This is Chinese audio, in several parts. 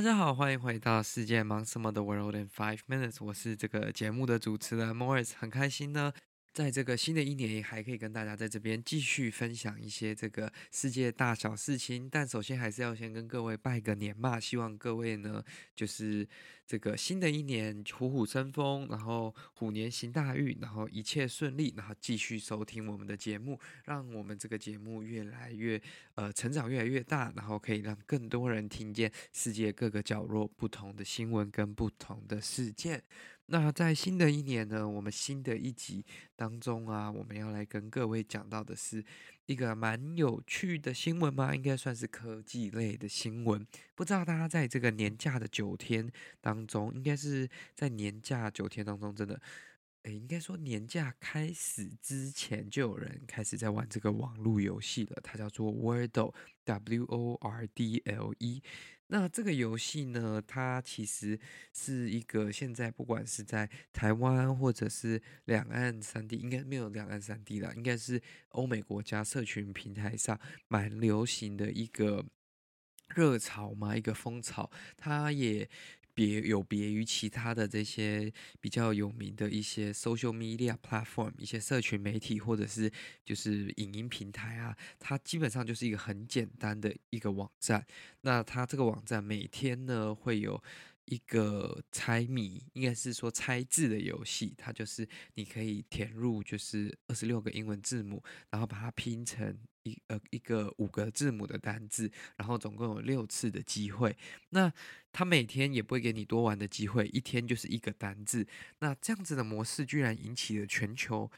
大家好，欢迎回到世界忙什么的 World in Five Minutes，我是这个节目的主持人 Morris，很开心呢。在这个新的一年，还可以跟大家在这边继续分享一些这个世界大小事情。但首先还是要先跟各位拜个年嘛，希望各位呢，就是这个新的一年虎虎生风，然后虎年行大运，然后一切顺利，然后继续收听我们的节目，让我们这个节目越来越呃成长越来越大，然后可以让更多人听见世界各个角落不同的新闻跟不同的事件。那在新的一年呢，我们新的一集当中啊，我们要来跟各位讲到的是一个蛮有趣的新闻吗？应该算是科技类的新闻。不知道大家在这个年假的九天当中，应该是在年假九天当中，真的，诶，应该说年假开始之前就有人开始在玩这个网络游戏了，它叫做 Wordle，W O R D L E。那这个游戏呢，它其实是一个现在不管是在台湾或者是两岸三地，应该没有两岸三地啦，应该是欧美国家社群平台上蛮流行的一个热潮嘛，一个风潮，它也。别有别于其他的这些比较有名的一些 social media platform，一些社群媒体或者是就是影音平台啊，它基本上就是一个很简单的一个网站。那它这个网站每天呢会有一个猜谜，应该是说猜字的游戏。它就是你可以填入就是二十六个英文字母，然后把它拼成。一呃一个五个字母的单字，然后总共有六次的机会。那它每天也不会给你多玩的机会，一天就是一个单字。那这样子的模式居然引起了全球。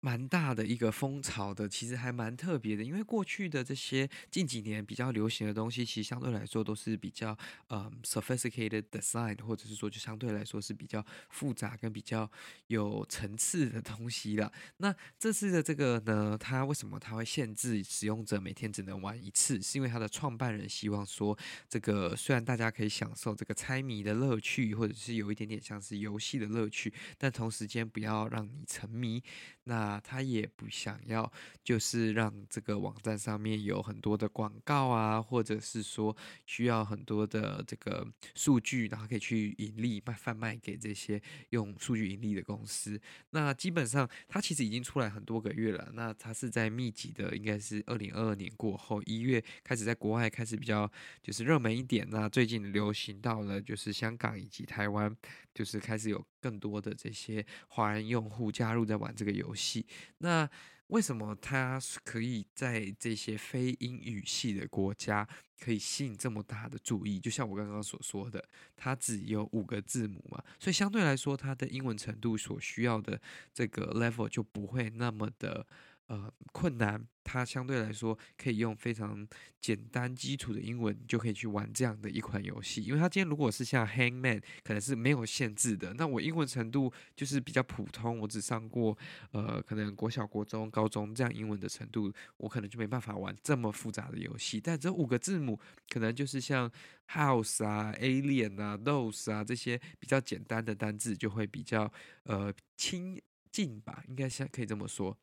蛮大的一个风潮的，其实还蛮特别的，因为过去的这些近几年比较流行的东西，其实相对来说都是比较呃 sophisticated design，或者是说就相对来说是比较复杂跟比较有层次的东西了。那这次的这个呢，它为什么它会限制使用者每天只能玩一次？是因为它的创办人希望说，这个虽然大家可以享受这个猜谜的乐趣，或者是有一点点像是游戏的乐趣，但同时间不要让你沉迷。那他也不想要，就是让这个网站上面有很多的广告啊，或者是说需要很多的这个数据，然后可以去盈利卖贩卖给这些用数据盈利的公司。那基本上，它其实已经出来很多个月了。那它是在密集的，应该是二零二二年过后一月开始在国外开始比较就是热门一点。那最近流行到了就是香港以及台湾，就是开始有更多的这些华人用户加入在玩这个游戏。那为什么它可以在这些非英语系的国家可以吸引这么大的注意？就像我刚刚所说的，它只有五个字母嘛，所以相对来说，它的英文程度所需要的这个 level 就不会那么的。呃，困难，它相对来说可以用非常简单基础的英文就可以去玩这样的一款游戏。因为它今天如果是像 Hangman，可能是没有限制的。那我英文程度就是比较普通，我只上过呃，可能国小、国中、高中这样英文的程度，我可能就没办法玩这么复杂的游戏。但这五个字母，可能就是像 House 啊、Alien 啊、Those 啊这些比较简单的单字，就会比较呃亲近吧，应该像可以这么说。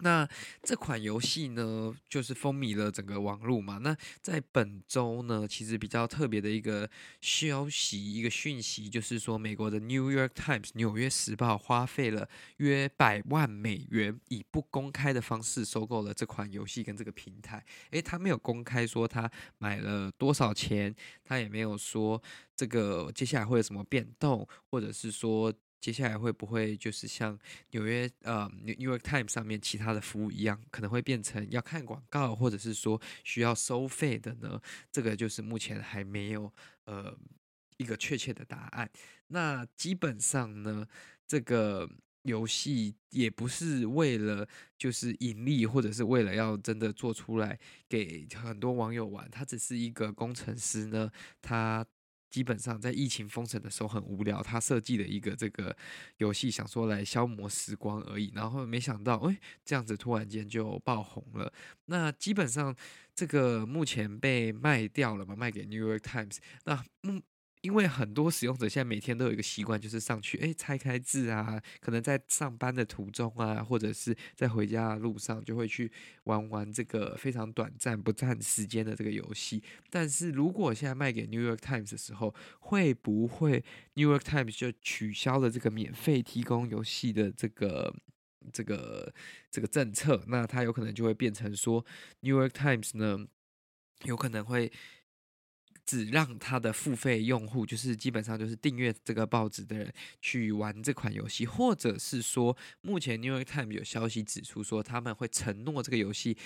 那这款游戏呢，就是风靡了整个网络嘛。那在本周呢，其实比较特别的一个消息、一个讯息，就是说，美国的《New York Times》（纽约时报）花费了约百万美元，以不公开的方式收购了这款游戏跟这个平台。诶，他没有公开说他买了多少钱，他也没有说这个接下来会有什么变动，或者是说。接下来会不会就是像纽约呃《New York Times》上面其他的服务一样，可能会变成要看广告，或者是说需要收费的呢？这个就是目前还没有呃一个确切的答案。那基本上呢，这个游戏也不是为了就是盈利，或者是为了要真的做出来给很多网友玩，他只是一个工程师呢，他基本上在疫情封城的时候很无聊，他设计了一个这个游戏，想说来消磨时光而已，然后没想到，哎，这样子突然间就爆红了。那基本上这个目前被卖掉了嘛，卖给 New York Times。那嗯。因为很多使用者现在每天都有一个习惯，就是上去哎拆开字啊，可能在上班的途中啊，或者是在回家的路上，就会去玩玩这个非常短暂、不占时间的这个游戏。但是如果现在卖给 New York Times 的时候，会不会 New York Times 就取消了这个免费提供游戏的这个这个这个政策？那它有可能就会变成说 New York Times 呢，有可能会。只让他的付费用户，就是基本上就是订阅这个报纸的人去玩这款游戏，或者是说，目前 New York Times 有消息指出说，他们会承诺这个游戏。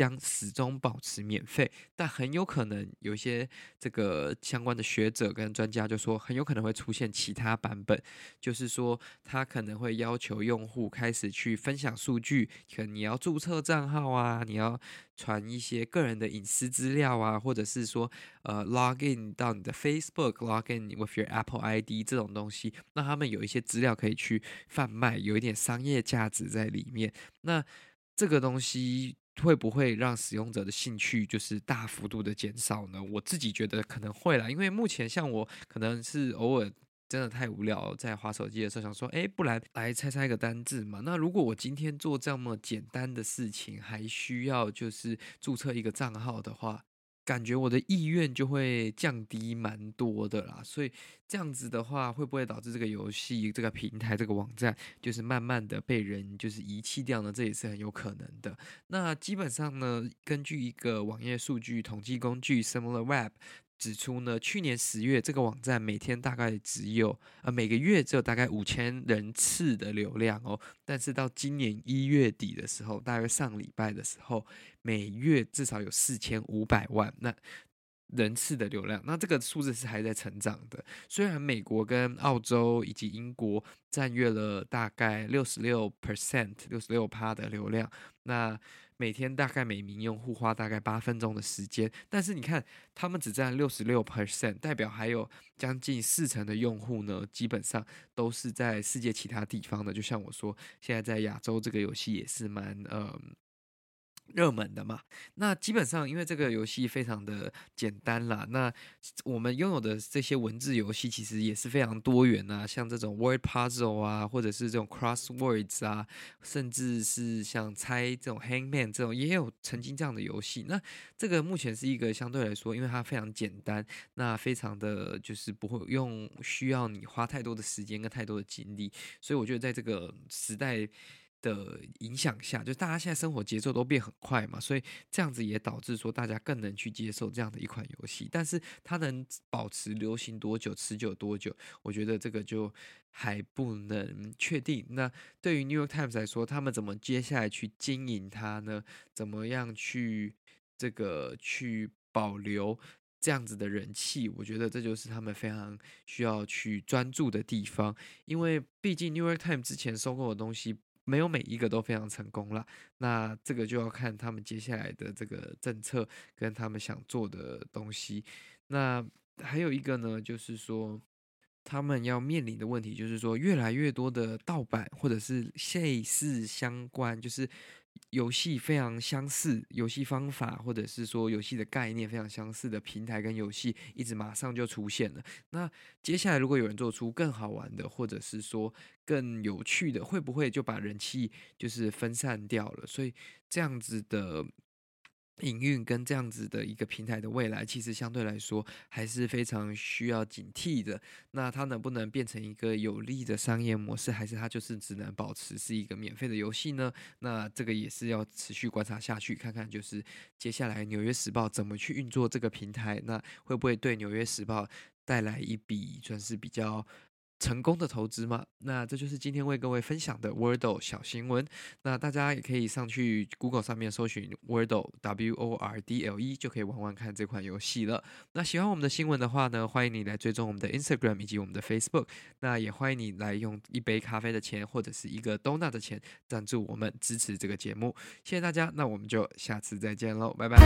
将始终保持免费，但很有可能有些这个相关的学者跟专家就说，很有可能会出现其他版本，就是说他可能会要求用户开始去分享数据，可能你要注册账号啊，你要传一些个人的隐私资料啊，或者是说呃 log in 到你的 Facebook，log in with your Apple ID 这种东西，那他们有一些资料可以去贩卖，有一点商业价值在里面，那这个东西。会不会让使用者的兴趣就是大幅度的减少呢？我自己觉得可能会啦，因为目前像我可能是偶尔真的太无聊，在划手机的时候想说，哎，不然来猜猜一个单字嘛。那如果我今天做这么简单的事情，还需要就是注册一个账号的话。感觉我的意愿就会降低蛮多的啦，所以这样子的话，会不会导致这个游戏、这个平台、这个网站，就是慢慢的被人就是遗弃掉呢？这也是很有可能的。那基本上呢，根据一个网页数据统计工具 SimilarWeb。指出呢，去年十月这个网站每天大概只有呃每个月只有大概五千人次的流量哦，但是到今年一月底的时候，大约上礼拜的时候，每月至少有四千五百万那人次的流量，那这个数字是还在成长的。虽然美国跟澳洲以及英国占据了大概六十六 percent 六十六趴的流量，那。每天大概每名用户花大概八分钟的时间，但是你看，他们只占六十六 percent，代表还有将近四成的用户呢，基本上都是在世界其他地方的。就像我说，现在在亚洲这个游戏也是蛮呃。热门的嘛，那基本上因为这个游戏非常的简单啦，那我们拥有的这些文字游戏其实也是非常多元啊，像这种 word puzzle 啊，或者是这种 crosswords 啊，甚至是像猜这种 hangman 这种也有曾经这样的游戏。那这个目前是一个相对来说，因为它非常简单，那非常的就是不会用需要你花太多的时间跟太多的精力，所以我觉得在这个时代。的影响下，就大家现在生活节奏都变很快嘛，所以这样子也导致说大家更能去接受这样的一款游戏。但是它能保持流行多久、持久多久，我觉得这个就还不能确定。那对于 New York Times 来说，他们怎么接下来去经营它呢？怎么样去这个去保留这样子的人气？我觉得这就是他们非常需要去专注的地方，因为毕竟 New York Times 之前收购的东西。没有每一个都非常成功了，那这个就要看他们接下来的这个政策跟他们想做的东西。那还有一个呢，就是说他们要面临的问题，就是说越来越多的盗版或者是类似相关，就是。游戏非常相似，游戏方法或者是说游戏的概念非常相似的平台跟游戏，一直马上就出现了。那接下来如果有人做出更好玩的，或者是说更有趣的，会不会就把人气就是分散掉了？所以这样子的。营运跟这样子的一个平台的未来，其实相对来说还是非常需要警惕的。那它能不能变成一个有利的商业模式，还是它就是只能保持是一个免费的游戏呢？那这个也是要持续观察下去，看看就是接下来《纽约时报》怎么去运作这个平台，那会不会对《纽约时报》带来一笔算是比较成功的投资吗？那这就是今天为各位分享的 Wordle 小新闻。那大家也可以上去 Google 上面搜寻 Wordle W O R D L E，就可以玩玩看这款游戏了。那喜欢我们的新闻的话呢，欢迎你来追踪我们的 Instagram 以及我们的 Facebook。那也欢迎你来用一杯咖啡的钱或者是一个 Donut 的钱赞助我们，支持这个节目。谢谢大家，那我们就下次再见喽，拜拜。